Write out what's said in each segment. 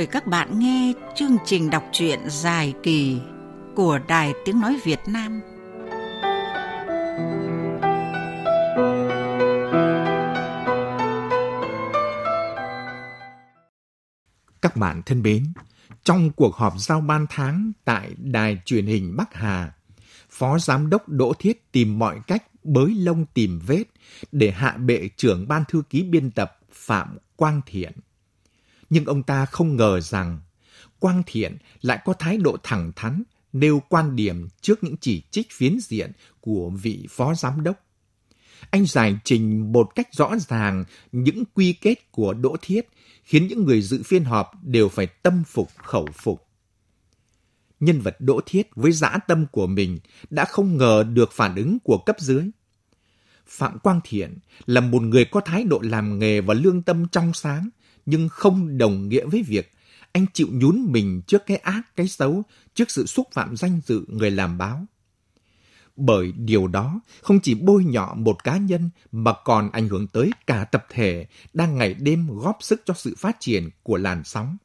mời các bạn nghe chương trình đọc truyện dài kỳ của Đài Tiếng Nói Việt Nam. Các bạn thân mến, trong cuộc họp giao ban tháng tại đài truyền hình Bắc Hà, Phó Giám đốc Đỗ Thiết tìm mọi cách bới lông tìm vết để hạ bệ trưởng ban thư ký biên tập Phạm Quang Thiện. Nhưng ông ta không ngờ rằng Quang Thiện lại có thái độ thẳng thắn, nêu quan điểm trước những chỉ trích phiến diện của vị phó giám đốc. Anh giải trình một cách rõ ràng những quy kết của Đỗ Thiết khiến những người dự phiên họp đều phải tâm phục khẩu phục. Nhân vật Đỗ Thiết với dã tâm của mình đã không ngờ được phản ứng của cấp dưới. Phạm Quang Thiện là một người có thái độ làm nghề và lương tâm trong sáng, nhưng không đồng nghĩa với việc anh chịu nhún mình trước cái ác, cái xấu, trước sự xúc phạm danh dự người làm báo. Bởi điều đó không chỉ bôi nhọ một cá nhân mà còn ảnh hưởng tới cả tập thể đang ngày đêm góp sức cho sự phát triển của làn sóng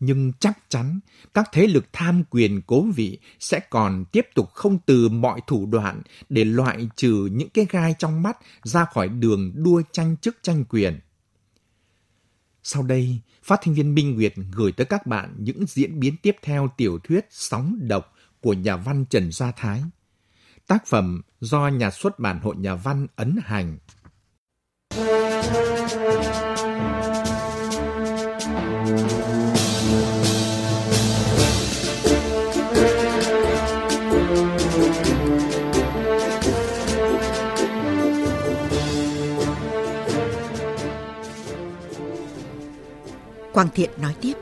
nhưng chắc chắn các thế lực tham quyền cố vị sẽ còn tiếp tục không từ mọi thủ đoạn để loại trừ những cái gai trong mắt ra khỏi đường đua tranh chức tranh quyền. Sau đây, phát thanh viên Minh Nguyệt gửi tới các bạn những diễn biến tiếp theo tiểu thuyết Sóng Độc của nhà văn Trần Gia Thái. Tác phẩm do nhà xuất bản Hội Nhà văn ấn hành. Quang Thiện nói tiếp.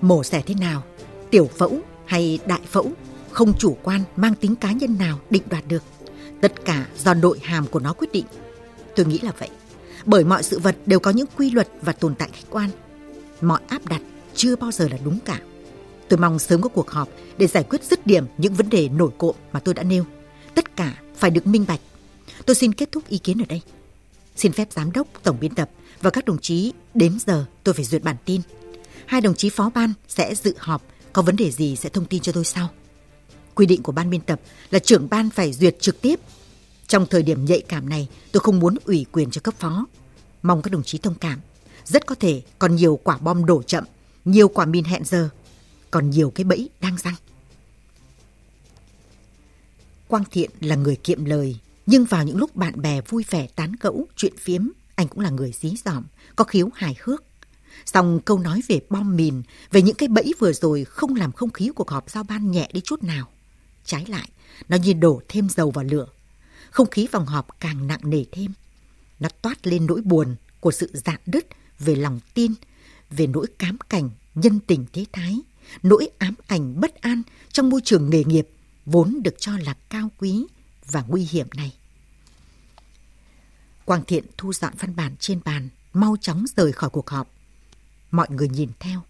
Mổ xẻ thế nào, tiểu phẫu hay đại phẫu, không chủ quan mang tính cá nhân nào định đoạt được. Tất cả do nội hàm của nó quyết định. Tôi nghĩ là vậy. Bởi mọi sự vật đều có những quy luật và tồn tại khách quan. Mọi áp đặt chưa bao giờ là đúng cả. Tôi mong sớm có cuộc họp để giải quyết dứt điểm những vấn đề nổi cộm mà tôi đã nêu. Tất cả phải được minh bạch. Tôi xin kết thúc ý kiến ở đây. Xin phép giám đốc, tổng biên tập và các đồng chí đến giờ tôi phải duyệt bản tin. Hai đồng chí phó ban sẽ dự họp, có vấn đề gì sẽ thông tin cho tôi sau. Quy định của ban biên tập là trưởng ban phải duyệt trực tiếp. Trong thời điểm nhạy cảm này, tôi không muốn ủy quyền cho cấp phó. Mong các đồng chí thông cảm. Rất có thể còn nhiều quả bom đổ chậm, nhiều quả min hẹn giờ, còn nhiều cái bẫy đang răng. Quang Thiện là người kiệm lời, nhưng vào những lúc bạn bè vui vẻ tán gẫu, chuyện phiếm, anh cũng là người dí dỏm, có khiếu hài hước. Xong câu nói về bom mìn, về những cái bẫy vừa rồi không làm không khí cuộc họp giao ban nhẹ đi chút nào. Trái lại, nó như đổ thêm dầu vào lửa. Không khí phòng họp càng nặng nề thêm. Nó toát lên nỗi buồn của sự dạn đứt về lòng tin, về nỗi cám cảnh, nhân tình thế thái, nỗi ám ảnh bất an trong môi trường nghề nghiệp vốn được cho là cao quý và nguy hiểm này. Quang Thiện thu dọn văn bản trên bàn, mau chóng rời khỏi cuộc họp. Mọi người nhìn theo.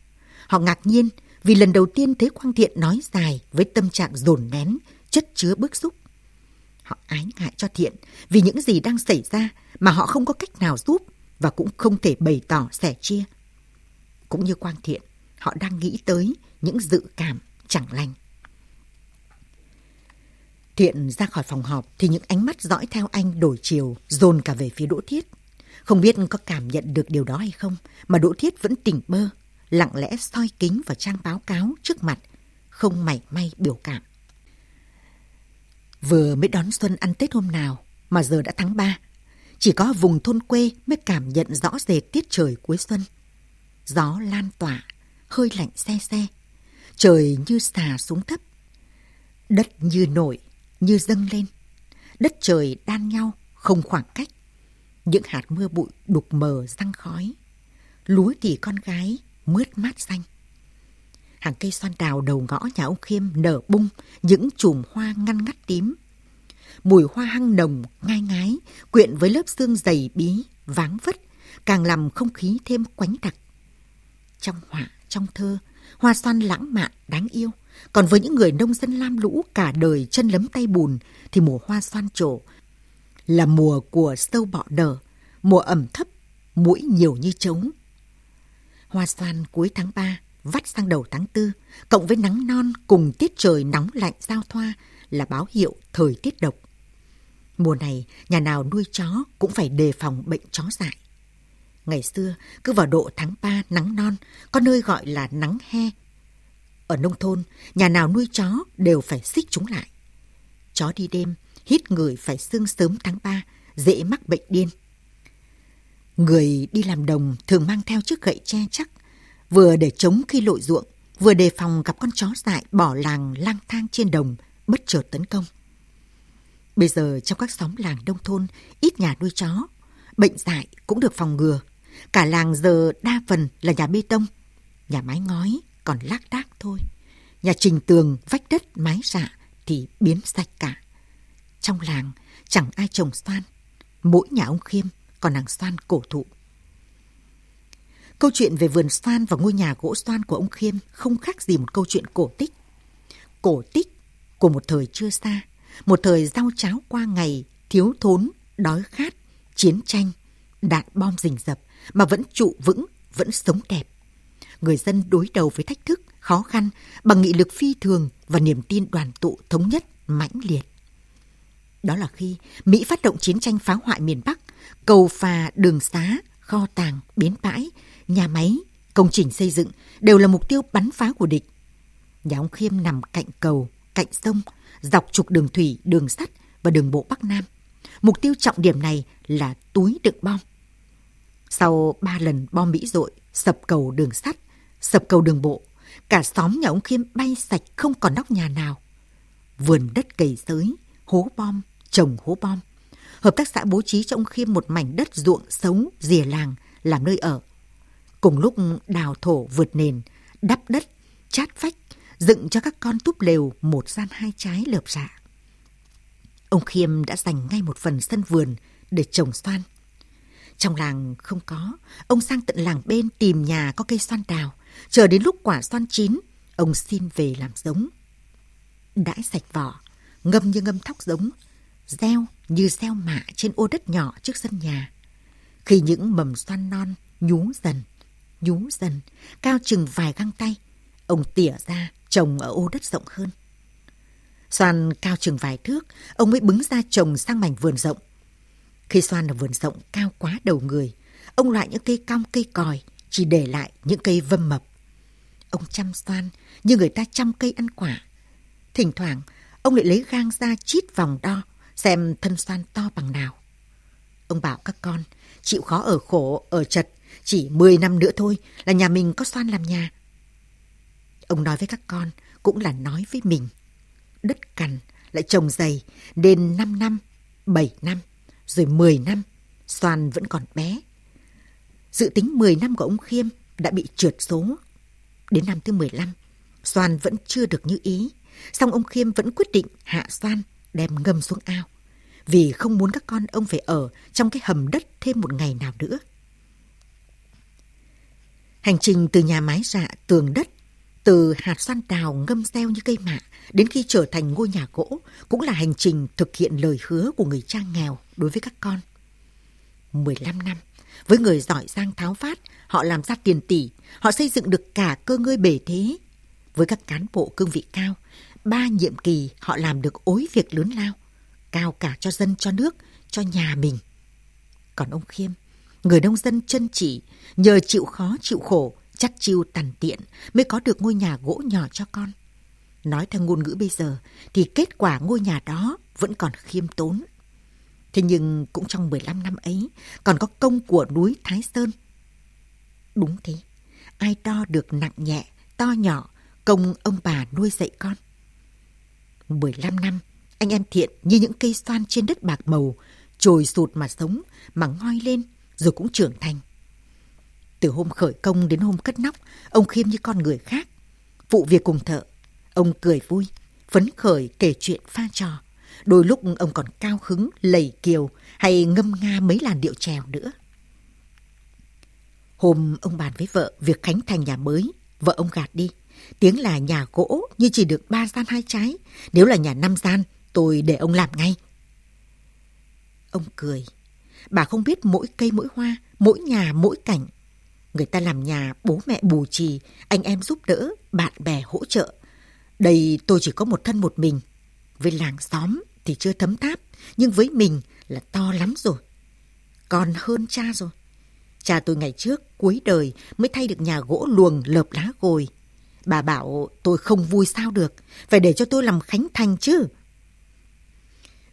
Họ ngạc nhiên vì lần đầu tiên thấy Quang Thiện nói dài với tâm trạng dồn nén, chất chứa bức xúc. Họ ái ngại cho Thiện vì những gì đang xảy ra mà họ không có cách nào giúp và cũng không thể bày tỏ sẻ chia. Cũng như Quang Thiện, họ đang nghĩ tới những dự cảm chẳng lành. Thiện ra khỏi phòng họp thì những ánh mắt dõi theo anh đổi chiều, dồn cả về phía Đỗ Thiết. Không biết có cảm nhận được điều đó hay không, mà Đỗ Thiết vẫn tỉnh bơ, lặng lẽ soi kính vào trang báo cáo trước mặt, không mảy may biểu cảm. Vừa mới đón xuân ăn Tết hôm nào, mà giờ đã tháng 3. Chỉ có vùng thôn quê mới cảm nhận rõ rệt tiết trời cuối xuân. Gió lan tỏa, hơi lạnh xe xe. Trời như xà xuống thấp. Đất như nổi, như dâng lên. Đất trời đan nhau, không khoảng cách. Những hạt mưa bụi đục mờ răng khói. Lúa thì con gái, mướt mát xanh. Hàng cây xoan đào đầu ngõ nhà ông Khiêm nở bung những chùm hoa ngăn ngắt tím. Mùi hoa hăng nồng, ngai ngái, quyện với lớp xương dày bí, váng vất, càng làm không khí thêm quánh đặc. Trong họa, trong thơ, hoa xoan lãng mạn, đáng yêu. Còn với những người nông dân lam lũ cả đời chân lấm tay bùn thì mùa hoa xoan trổ là mùa của sâu bọ đờ mùa ẩm thấp, mũi nhiều như trống. Hoa xoan cuối tháng 3 vắt sang đầu tháng 4, cộng với nắng non cùng tiết trời nóng lạnh giao thoa là báo hiệu thời tiết độc. Mùa này, nhà nào nuôi chó cũng phải đề phòng bệnh chó dại. Ngày xưa, cứ vào độ tháng 3 nắng non, có nơi gọi là nắng he. Ở nông thôn, nhà nào nuôi chó đều phải xích chúng lại. Chó đi đêm, hít người phải sương sớm tháng 3, dễ mắc bệnh điên. Người đi làm đồng thường mang theo chiếc gậy che chắc, vừa để chống khi lội ruộng, vừa đề phòng gặp con chó dại bỏ làng lang thang trên đồng, bất chợt tấn công. Bây giờ trong các xóm làng nông thôn, ít nhà nuôi chó, bệnh dại cũng được phòng ngừa. Cả làng giờ đa phần là nhà bê tông, nhà mái ngói còn lác đác thôi. Nhà trình tường, vách đất, mái dạ thì biến sạch cả. Trong làng chẳng ai trồng xoan, mỗi nhà ông Khiêm còn hàng xoan cổ thụ. Câu chuyện về vườn xoan và ngôi nhà gỗ xoan của ông Khiêm không khác gì một câu chuyện cổ tích. Cổ tích của một thời chưa xa, một thời rau cháo qua ngày, thiếu thốn, đói khát, chiến tranh, đạn bom rình rập mà vẫn trụ vững, vẫn sống đẹp. Người dân đối đầu với thách thức, khó khăn bằng nghị lực phi thường và niềm tin đoàn tụ thống nhất mãnh liệt. Đó là khi Mỹ phát động chiến tranh phá hoại miền Bắc, cầu phà, đường xá, kho tàng, bến bãi, nhà máy, công trình xây dựng đều là mục tiêu bắn phá của địch. Nhà ông Khiêm nằm cạnh cầu, cạnh sông, dọc trục đường thủy, đường sắt và đường bộ Bắc Nam. Mục tiêu trọng điểm này là túi đựng bom. Sau ba lần bom Mỹ dội, sập cầu đường sắt, sập cầu đường bộ, cả xóm nhà ông Khiêm bay sạch không còn nóc nhà nào. Vườn đất cày sới, hố bom, trồng hố bom. Hợp tác xã bố trí cho ông Khiêm một mảnh đất ruộng sống rìa làng làm nơi ở. Cùng lúc đào thổ vượt nền, đắp đất, chát vách, dựng cho các con túp lều một gian hai trái lợp dạ. Ông Khiêm đã dành ngay một phần sân vườn để trồng xoan. Trong làng không có, ông sang tận làng bên tìm nhà có cây xoan đào. Chờ đến lúc quả xoan chín, ông xin về làm giống. Đãi sạch vỏ, ngâm như ngâm thóc giống, gieo như gieo mạ trên ô đất nhỏ trước sân nhà. Khi những mầm xoan non nhú dần, nhú dần, cao chừng vài găng tay, ông tỉa ra trồng ở ô đất rộng hơn. Xoan cao chừng vài thước, ông mới bứng ra trồng sang mảnh vườn rộng. Khi xoan ở vườn rộng cao quá đầu người, ông loại những cây cong cây còi, chỉ để lại những cây vâm mập. Ông chăm xoan như người ta chăm cây ăn quả. Thỉnh thoảng, ông lại lấy gang ra chít vòng đo, xem thân xoan to bằng nào. Ông bảo các con, chịu khó ở khổ, ở chật, chỉ 10 năm nữa thôi là nhà mình có xoan làm nhà. Ông nói với các con, cũng là nói với mình. Đất cằn lại trồng dày, nên 5 năm, 7 năm, rồi 10 năm, xoan vẫn còn bé. Dự tính 10 năm của ông Khiêm đã bị trượt số. Đến năm thứ 15, xoan vẫn chưa được như ý. Xong ông Khiêm vẫn quyết định hạ xoan, đem ngâm xuống ao. Vì không muốn các con ông phải ở trong cái hầm đất thêm một ngày nào nữa. Hành trình từ nhà mái dạ tường đất, từ hạt xoan đào ngâm gieo như cây mạ đến khi trở thành ngôi nhà gỗ cũng là hành trình thực hiện lời hứa của người cha nghèo đối với các con. 15 năm, với người giỏi giang tháo phát, họ làm ra tiền tỷ, họ xây dựng được cả cơ ngơi bể thế. Với các cán bộ cương vị cao, ba nhiệm kỳ họ làm được ối việc lớn lao, cao cả cho dân, cho nước, cho nhà mình. Còn ông Khiêm, người nông dân chân chỉ, nhờ chịu khó chịu khổ, chắc chiêu tàn tiện mới có được ngôi nhà gỗ nhỏ cho con. Nói theo ngôn ngữ bây giờ thì kết quả ngôi nhà đó vẫn còn khiêm tốn. Thế nhưng cũng trong 15 năm ấy còn có công của núi Thái Sơn. Đúng thế, ai đo được nặng nhẹ, to nhỏ, công ông bà nuôi dạy con. 15 năm, anh em thiện như những cây xoan trên đất bạc màu, trồi sụt mà sống, mà ngoi lên, rồi cũng trưởng thành. Từ hôm khởi công đến hôm cất nóc, ông khiêm như con người khác. Vụ việc cùng thợ, ông cười vui, phấn khởi kể chuyện pha trò. Đôi lúc ông còn cao hứng, lầy kiều hay ngâm nga mấy làn điệu trèo nữa. Hôm ông bàn với vợ việc khánh thành nhà mới, vợ ông gạt đi. Tiếng là nhà gỗ như chỉ được ba gian hai trái. Nếu là nhà năm gian, tôi để ông làm ngay. Ông cười. Bà không biết mỗi cây mỗi hoa, mỗi nhà mỗi cảnh. Người ta làm nhà, bố mẹ bù trì, anh em giúp đỡ, bạn bè hỗ trợ. Đây tôi chỉ có một thân một mình. Với làng xóm thì chưa thấm tháp, nhưng với mình là to lắm rồi. Còn hơn cha rồi. Cha tôi ngày trước, cuối đời mới thay được nhà gỗ luồng lợp lá gồi. Bà bảo tôi không vui sao được, phải để cho tôi làm khánh thành chứ.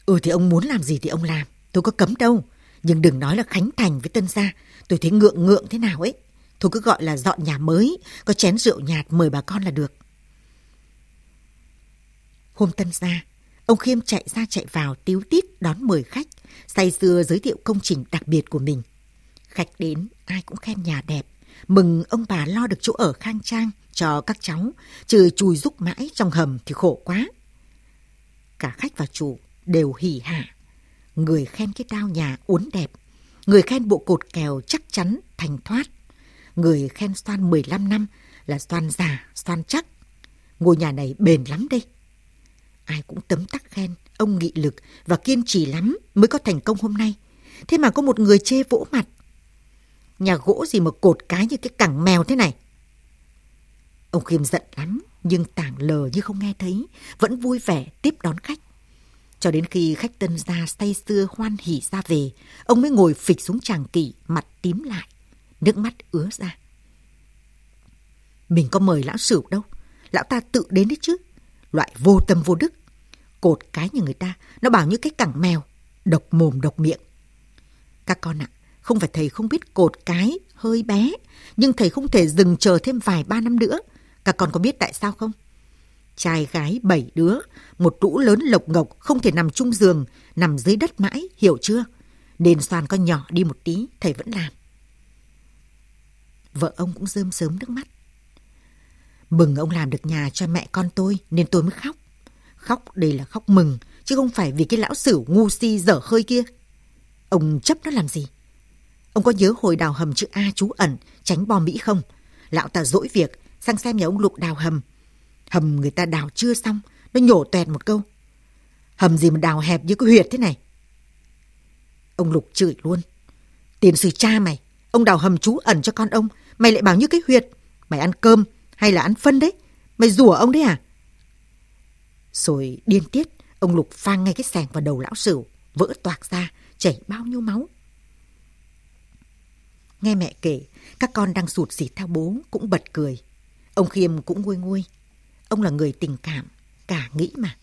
Ừ thì ông muốn làm gì thì ông làm, tôi có cấm đâu. Nhưng đừng nói là khánh thành với tân gia, tôi thấy ngượng ngượng thế nào ấy. Thôi cứ gọi là dọn nhà mới, có chén rượu nhạt mời bà con là được. Hôm tân gia, ông Khiêm chạy ra chạy vào tiếu tít đón mời khách, say sưa giới thiệu công trình đặc biệt của mình. Khách đến, ai cũng khen nhà đẹp, mừng ông bà lo được chỗ ở khang trang cho các cháu, trừ chùi rúc mãi trong hầm thì khổ quá. Cả khách và chủ đều hỉ hả. Người khen cái đao nhà uốn đẹp, người khen bộ cột kèo chắc chắn, thành thoát. Người khen xoan 15 năm là xoan già, xoan chắc. Ngôi nhà này bền lắm đây. Ai cũng tấm tắc khen, ông nghị lực và kiên trì lắm mới có thành công hôm nay. Thế mà có một người chê vỗ mặt. Nhà gỗ gì mà cột cái như cái cẳng mèo thế này. Ông Khiêm giận lắm, nhưng tảng lờ như không nghe thấy, vẫn vui vẻ tiếp đón khách. Cho đến khi khách tân gia say sưa hoan hỉ ra về, ông mới ngồi phịch xuống tràng kỷ, mặt tím lại, nước mắt ứa ra. Mình có mời lão sửu đâu, lão ta tự đến đấy chứ. Loại vô tâm vô đức. Cột cái như người ta, nó bảo như cái cẳng mèo, độc mồm độc miệng. Các con ạ, không phải thầy không biết cột cái hơi bé, nhưng thầy không thể dừng chờ thêm vài ba năm nữa. Các con có biết tại sao không? Trai gái bảy đứa, một tũ lớn lộc ngọc không thể nằm chung giường, nằm dưới đất mãi, hiểu chưa? Nên xoan có nhỏ đi một tí, thầy vẫn làm. Vợ ông cũng rơm sớm nước mắt. Mừng ông làm được nhà cho mẹ con tôi nên tôi mới khóc. Khóc đây là khóc mừng, chứ không phải vì cái lão sử ngu si dở hơi kia. Ông chấp nó làm gì? Ông có nhớ hồi đào hầm chữ A trú ẩn, tránh bom Mỹ không? Lão ta dỗi việc, sang xem nhà ông Lục đào hầm. Hầm người ta đào chưa xong, nó nhổ tuẹt một câu. Hầm gì mà đào hẹp như cái huyệt thế này? Ông Lục chửi luôn. Tiền sử cha mày, ông đào hầm trú ẩn cho con ông, mày lại bảo như cái huyệt. Mày ăn cơm hay là ăn phân đấy? Mày rủa ông đấy à? Rồi điên tiết, ông Lục phang ngay cái sàng vào đầu lão sửu, vỡ toạc ra, chảy bao nhiêu máu. Nghe mẹ kể, các con đang sụt xịt theo bố cũng bật cười. Ông Khiêm cũng nguôi nguôi. Ông là người tình cảm, cả nghĩ mà.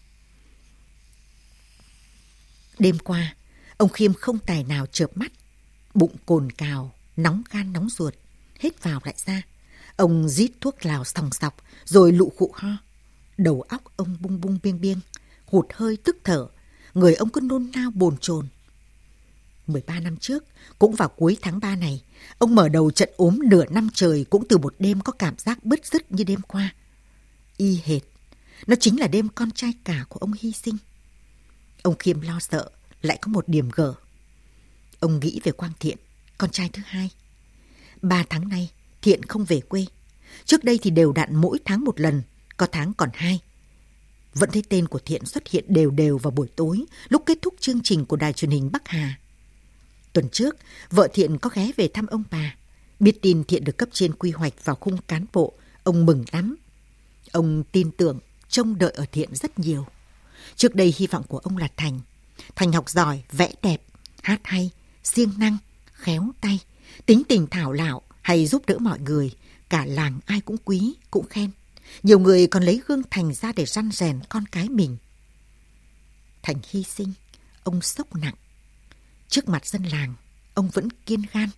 Đêm qua, ông Khiêm không tài nào chợp mắt. Bụng cồn cào, nóng gan nóng ruột, hết vào lại ra. Ông rít thuốc lào sòng sọc, rồi lụ khụ ho. Đầu óc ông bung bung biêng biêng, hụt hơi tức thở. Người ông cứ nôn nao bồn chồn 13 năm trước, cũng vào cuối tháng 3 này, ông mở đầu trận ốm nửa năm trời cũng từ một đêm có cảm giác bứt rứt như đêm qua. Y hệt, nó chính là đêm con trai cả của ông hy sinh. Ông Khiêm lo sợ, lại có một điểm gở. Ông nghĩ về Quang Thiện, con trai thứ hai. Ba tháng nay, Thiện không về quê. Trước đây thì đều đặn mỗi tháng một lần, có tháng còn hai. Vẫn thấy tên của Thiện xuất hiện đều đều vào buổi tối, lúc kết thúc chương trình của đài truyền hình Bắc Hà. Tuần trước, vợ Thiện có ghé về thăm ông bà. Biết tin Thiện được cấp trên quy hoạch vào khung cán bộ, ông mừng lắm. Ông tin tưởng, trông đợi ở Thiện rất nhiều. Trước đây hy vọng của ông là Thành. Thành học giỏi, vẽ đẹp, hát hay, siêng năng, khéo tay, tính tình thảo lạo hay giúp đỡ mọi người. Cả làng ai cũng quý, cũng khen. Nhiều người còn lấy gương Thành ra để răn rèn con cái mình. Thành hy sinh, ông sốc nặng. Trước mặt dân làng, ông vẫn kiên gan,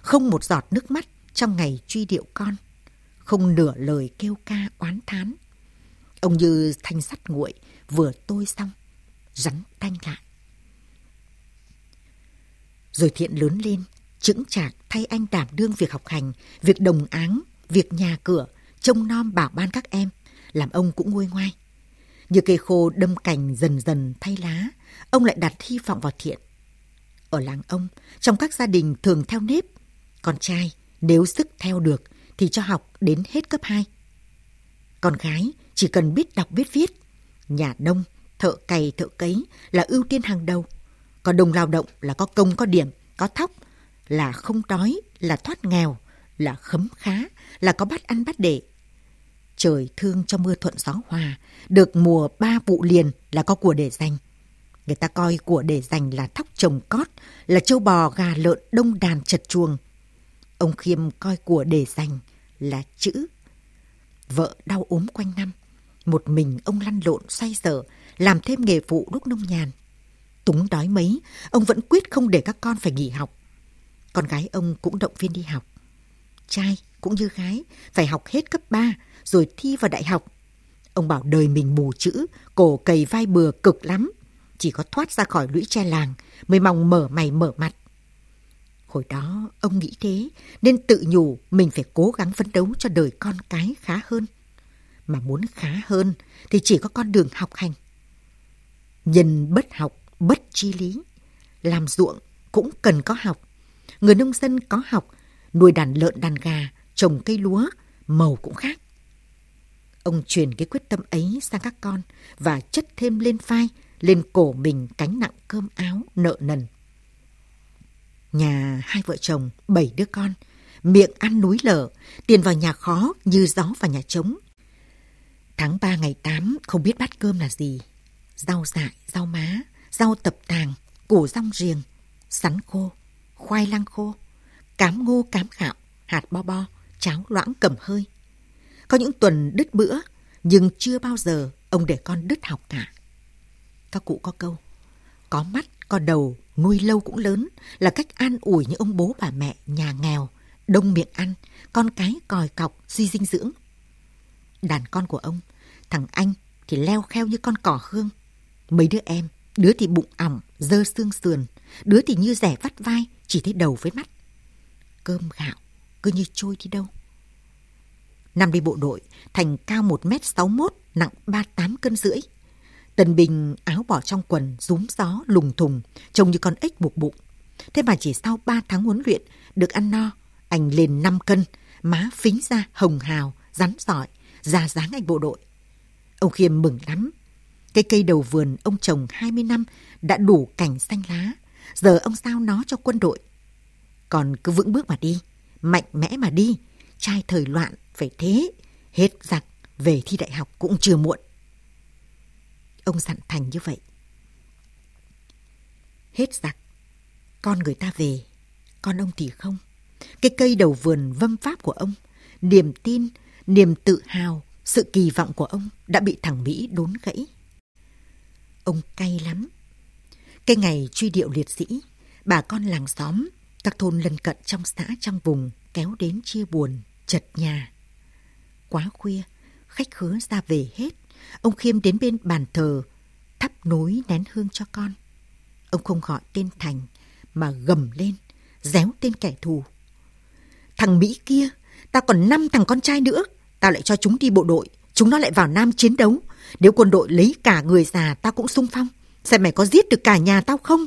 không một giọt nước mắt trong ngày truy điệu con, không nửa lời kêu ca oán thán. Ông như thanh sắt nguội vừa tôi xong, rắn tanh lại. Rồi thiện lớn lên, chững chạc thay anh đảm đương việc học hành, việc đồng áng, việc nhà cửa, trông nom bảo ban các em, làm ông cũng nguôi ngoai. Như cây khô đâm cành dần dần thay lá, ông lại đặt hy vọng vào thiện. Ở làng ông, trong các gia đình thường theo nếp, con trai nếu sức theo được thì cho học đến hết cấp 2. Con gái chỉ cần biết đọc biết viết, nhà nông, thợ cày thợ cấy là ưu tiên hàng đầu. Còn đồng lao động là có công có điểm, có thóc, là không đói, là thoát nghèo, là khấm khá, là có bát ăn bát để. Trời thương cho mưa thuận gió hòa, được mùa ba vụ liền là có của để dành. Người ta coi của để dành là thóc trồng cót, là châu bò, gà, lợn, đông đàn chật chuồng. Ông Khiêm coi của để dành là chữ. Vợ đau ốm quanh năm. Một mình ông lăn lộn xoay sở, làm thêm nghề phụ lúc nông nhàn. Túng đói mấy, ông vẫn quyết không để các con phải nghỉ học. Con gái ông cũng động viên đi học. Trai cũng như gái, phải học hết cấp 3, rồi thi vào đại học. Ông bảo đời mình mù chữ, cổ cầy vai bừa cực lắm. Chỉ có thoát ra khỏi lũy tre làng mới mong mở mày mở mặt. Hồi đó ông nghĩ thế nên tự nhủ mình phải cố gắng phấn đấu cho đời con cái khá hơn. Mà muốn khá hơn thì chỉ có con đường học hành. Nhân bất học, bất chi lý. Làm ruộng cũng cần có học. Người nông dân có học, nuôi đàn lợn đàn gà, trồng cây lúa, màu cũng khác. Ông truyền cái quyết tâm ấy sang các con và chất thêm lên vai, lên cổ mình cánh nặng cơm áo, nợ nần. Nhà hai vợ chồng, bảy đứa con, miệng ăn núi lở, tiền vào nhà khó như gió vào nhà trống. Tháng 3 ngày 8 không biết bát cơm là gì. Rau dại, rau má, rau tập tàng, củ rong riềng, sắn khô, khoai lang khô, cám ngô cám gạo, hạt bo bo, cháo loãng cầm hơi. Có những tuần đứt bữa, nhưng chưa bao giờ ông để con đứt học cả. Các cụ có câu, có mắt, có đầu, nuôi lâu cũng lớn là cách an ủi những ông bố bà mẹ nhà nghèo, đông miệng ăn, con cái còi cọc, suy dinh dưỡng. Đàn con của ông, thằng anh thì leo kheo như con cỏ hương. Mấy đứa em, đứa thì bụng ỏng, dơ xương sườn, đứa thì như rẻ vắt vai, chỉ thấy đầu với mắt. Cơm gạo, cứ như trôi đi đâu. Năm đi bộ đội, Thành cao 1m61, nặng 38 cân rưỡi. Tần Bình áo bỏ trong quần, rúm gió, lùng thùng, trông như con ếch buộc bụng. Thế mà chỉ sau 3 tháng huấn luyện, được ăn no, anh lên 5 cân, má phính ra hồng hào, rắn giỏi, ra dáng anh bộ đội. Ông Khiêm mừng lắm. Cây cây đầu vườn ông trồng 20 năm đã đủ cảnh xanh lá. Giờ ông giao nó cho quân đội. Còn cứ vững bước mà đi, mạnh mẽ mà đi. Trai thời loạn phải thế, hết giặc, về thi đại học cũng chưa muộn. Ông dặn Thành như vậy. Hết giặc, con người ta về, con ông thì không. Cái cây đầu vườn vâm pháp của ông, niềm tin, niềm tự hào, sự kỳ vọng của ông đã bị thằng Mỹ đốn gãy. Ông cay lắm. Cái ngày truy điệu liệt sĩ, bà con làng xóm, các thôn lân cận trong xã trong vùng kéo đến chia buồn, chật nhà. Quá khuya, khách khứa ra về hết. Ông Khiêm đến bên bàn thờ, thắp nối nén hương cho con. Ông không gọi tên Thành, mà gầm lên, réo tên kẻ thù. Thằng Mỹ kia, tao còn năm thằng con trai nữa, tao lại cho chúng đi bộ đội, chúng nó lại vào Nam chiến đấu. Nếu quân đội lấy cả người già, tao cũng sung phong. Xem mày có giết được cả nhà tao không?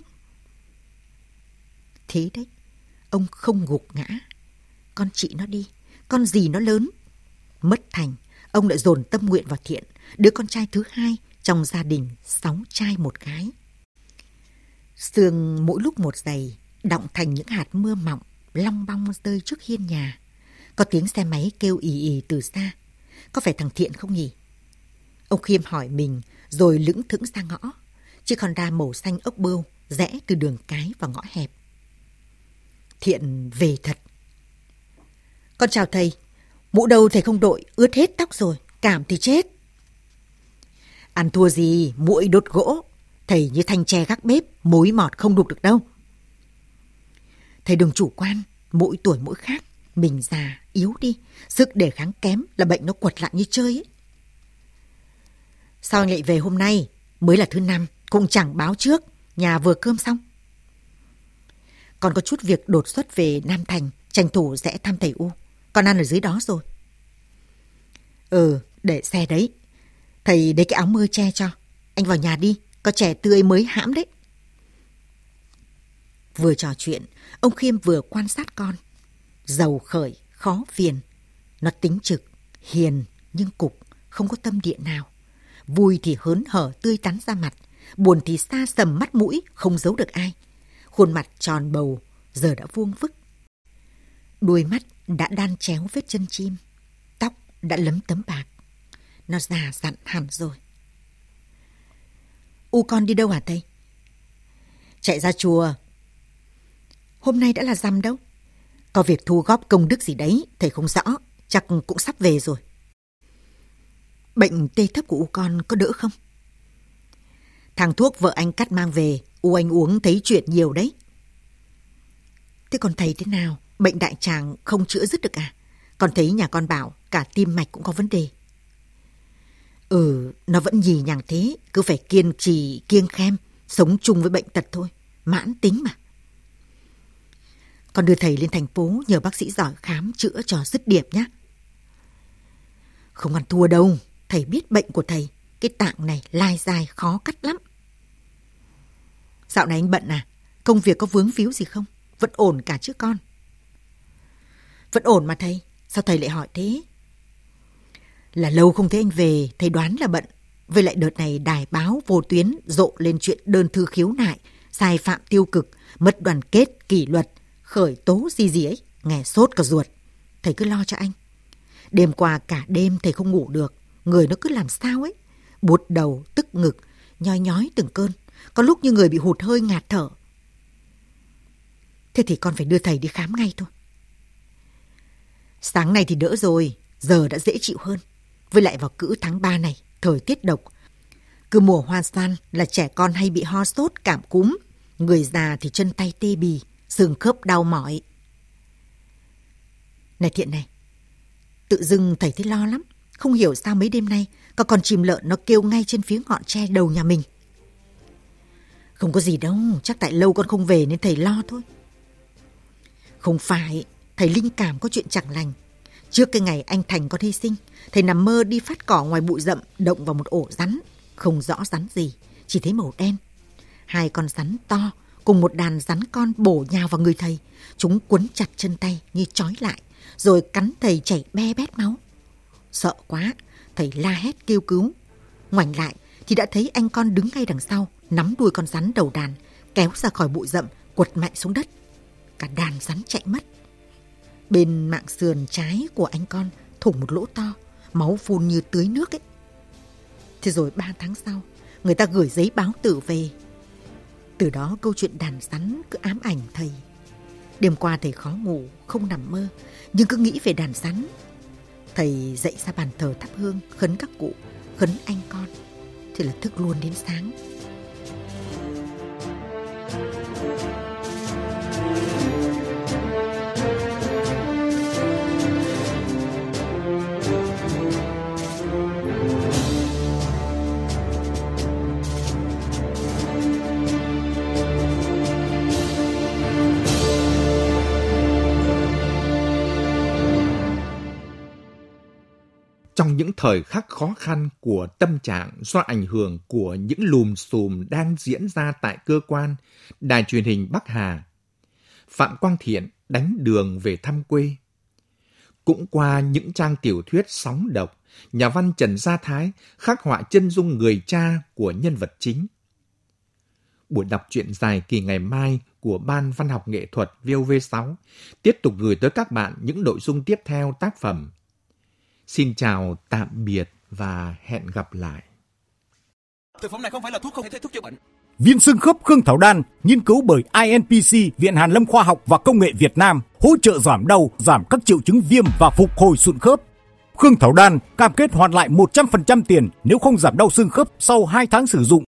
Thế đấy, ông không gục ngã. Con chị nó đi, con gì nó lớn. Mất thành, ông lại dồn tâm nguyện vào thiện, đứa con trai thứ hai trong gia đình sáu trai một gái. Sương mỗi lúc một dày, đọng thành những hạt mưa mỏng, long bong rơi trước hiên nhà. Có tiếng xe máy kêu ì ì từ xa. Có phải thằng Thiện không nhỉ? Ông Khiêm hỏi mình, rồi lững thững ra ngõ. Chiếc Honda màu xanh ốc bươu rẽ từ đường cái vào ngõ hẹp. Thiện về thật. Con chào thầy. Mũ đầu thầy không đội, ướt hết tóc rồi, cảm thì chết. Ăn thua gì, mũi đốt gỗ. Thầy như thanh tre gác bếp, mối mọt không đục được đâu. Thầy đừng chủ quan, mỗi tuổi mỗi khác. Mình già, yếu đi, sức đề kháng kém là bệnh nó quật lại như chơi ấy. Sao lại về hôm nay? Mới là thứ năm, cũng chẳng báo trước, nhà vừa cơm xong. Còn có chút việc đột xuất về Nam Thành, tranh thủ rẽ thăm thầy U. Con ăn ở dưới đó rồi. Ừ, để xe đấy. Thầy lấy cái áo mưa che cho. Anh vào nhà đi, có trẻ tươi mới hãm đấy. Vừa trò chuyện, ông Khiêm vừa quan sát con. Giàu khởi, khó phiền. Nó tính trực, hiền nhưng cục, không có tâm địa nào. Vui thì hớn hở tươi tắn ra mặt, buồn thì xa sầm mắt mũi, không giấu được ai. Khuôn mặt tròn bầu, giờ đã vuông vức. Đuôi mắt đã đan chéo vết chân chim, tóc đã lấm tấm bạc. Nó già dặn hẳn rồi. U con đi đâu hả Tây? Chạy ra chùa. Hôm nay đã là rằm đâu. Có việc thu góp công đức gì đấy, thầy không rõ, chắc cũng sắp về rồi. Bệnh tê thấp của U con có đỡ không? Thằng thuốc vợ anh cắt mang về, U anh uống thấy chuyện nhiều đấy. Thế còn thầy thế nào? Bệnh đại tràng không chữa dứt được à? Còn thấy nhà con bảo cả tim mạch cũng có vấn đề. Ừ, nó vẫn nhì nhằng thế, cứ phải kiên trì, kiêng khem, sống chung với bệnh tật thôi, mãn tính mà. Con đưa thầy lên thành phố nhờ bác sĩ giỏi khám chữa cho dứt điểm nhé. Không ăn thua đâu, thầy biết bệnh của thầy, cái tạng này lai dài khó cắt lắm. Dạo này anh bận à? Công việc có vướng víu gì không? Vẫn ổn cả chứ con? Vẫn ổn mà thầy, sao thầy lại hỏi thế? Là lâu không thấy anh về, thầy đoán là bận. Với lại đợt này đài báo vô tuyến rộ lên chuyện đơn thư khiếu nại, sai phạm tiêu cực, mất đoàn kết, kỷ luật, khởi tố gì gì ấy, nghe sốt cả ruột. Thầy cứ lo cho anh. Đêm qua cả đêm thầy không ngủ được, người nó cứ làm sao ấy. Buốt đầu, tức ngực, nhói nhói từng cơn. Có lúc như người bị hụt hơi ngạt thở. Thế thì con phải đưa thầy đi khám ngay thôi. Sáng nay thì đỡ rồi, giờ đã dễ chịu hơn. Với lại vào cữ tháng 3 này, thời tiết độc. Cứ mùa hoa san là trẻ con hay bị ho sốt, cảm cúm. Người già thì chân tay tê bì, xương khớp đau mỏi. Này Thiện này, tự dưng thầy thấy lo lắm. Không hiểu sao mấy đêm nay có con chim lợn nó kêu ngay trên phía ngọn tre đầu nhà mình. Không có gì đâu, chắc tại lâu con không về nên thầy lo thôi. Không phải, thầy linh cảm có chuyện chẳng lành. Trước cái ngày anh Thành con hy sinh, thầy nằm mơ đi phát cỏ ngoài bụi rậm, động vào một ổ rắn. Không rõ rắn gì, chỉ thấy màu đen. Hai con rắn to cùng một đàn rắn con bổ nhào vào người thầy. Chúng quấn chặt chân tay như trói lại, rồi cắn thầy chảy be bét máu. Sợ quá, thầy la hét kêu cứu. Ngoảnh lại thì đã thấy anh con đứng ngay đằng sau, nắm đuôi con rắn đầu đàn, kéo ra khỏi bụi rậm, quật mạnh xuống đất. Cả đàn rắn chạy mất. Bên mạng sườn trái của anh con thủng một lỗ to, máu phun như tưới nước ấy. Thế rồi ba tháng sau, người ta gửi giấy báo tử về. Từ đó câu chuyện đàn rắn cứ ám ảnh thầy. Đêm qua thầy khó ngủ, không nằm mơ, nhưng cứ nghĩ về đàn rắn. Thầy dậy ra bàn thờ thắp hương, khấn các cụ, khấn anh con. Thế là thức luôn đến sáng. Trong những thời khắc khó khăn của tâm trạng do ảnh hưởng của những lùm xùm đang diễn ra tại cơ quan, đài truyền hình Bắc Hà. Phạm Quang Thiện đánh đường về thăm quê. Cũng qua những trang tiểu thuyết sóng độc, nhà văn Trần Gia Thái khắc họa chân dung người cha của nhân vật chính. Buổi đọc truyện dài kỳ ngày mai của Ban Văn học Nghệ thuật VOV6 tiếp tục gửi tới các bạn những nội dung tiếp theo tác phẩm Xin chào, tạm biệt và hẹn gặp lại. Thực phẩm này không phải là thuốc không thể thuốc chữa bệnh. Viên xương khớp Khương Thảo Đan nghiên cứu bởi INPC Viện Hàn Lâm Khoa học và Công nghệ Việt Nam hỗ trợ giảm đau, giảm các triệu chứng viêm và phục hồi sụn khớp. Khương Thảo Đan cam kết hoàn lại 100% tiền nếu không giảm đau xương khớp sau 2 tháng sử dụng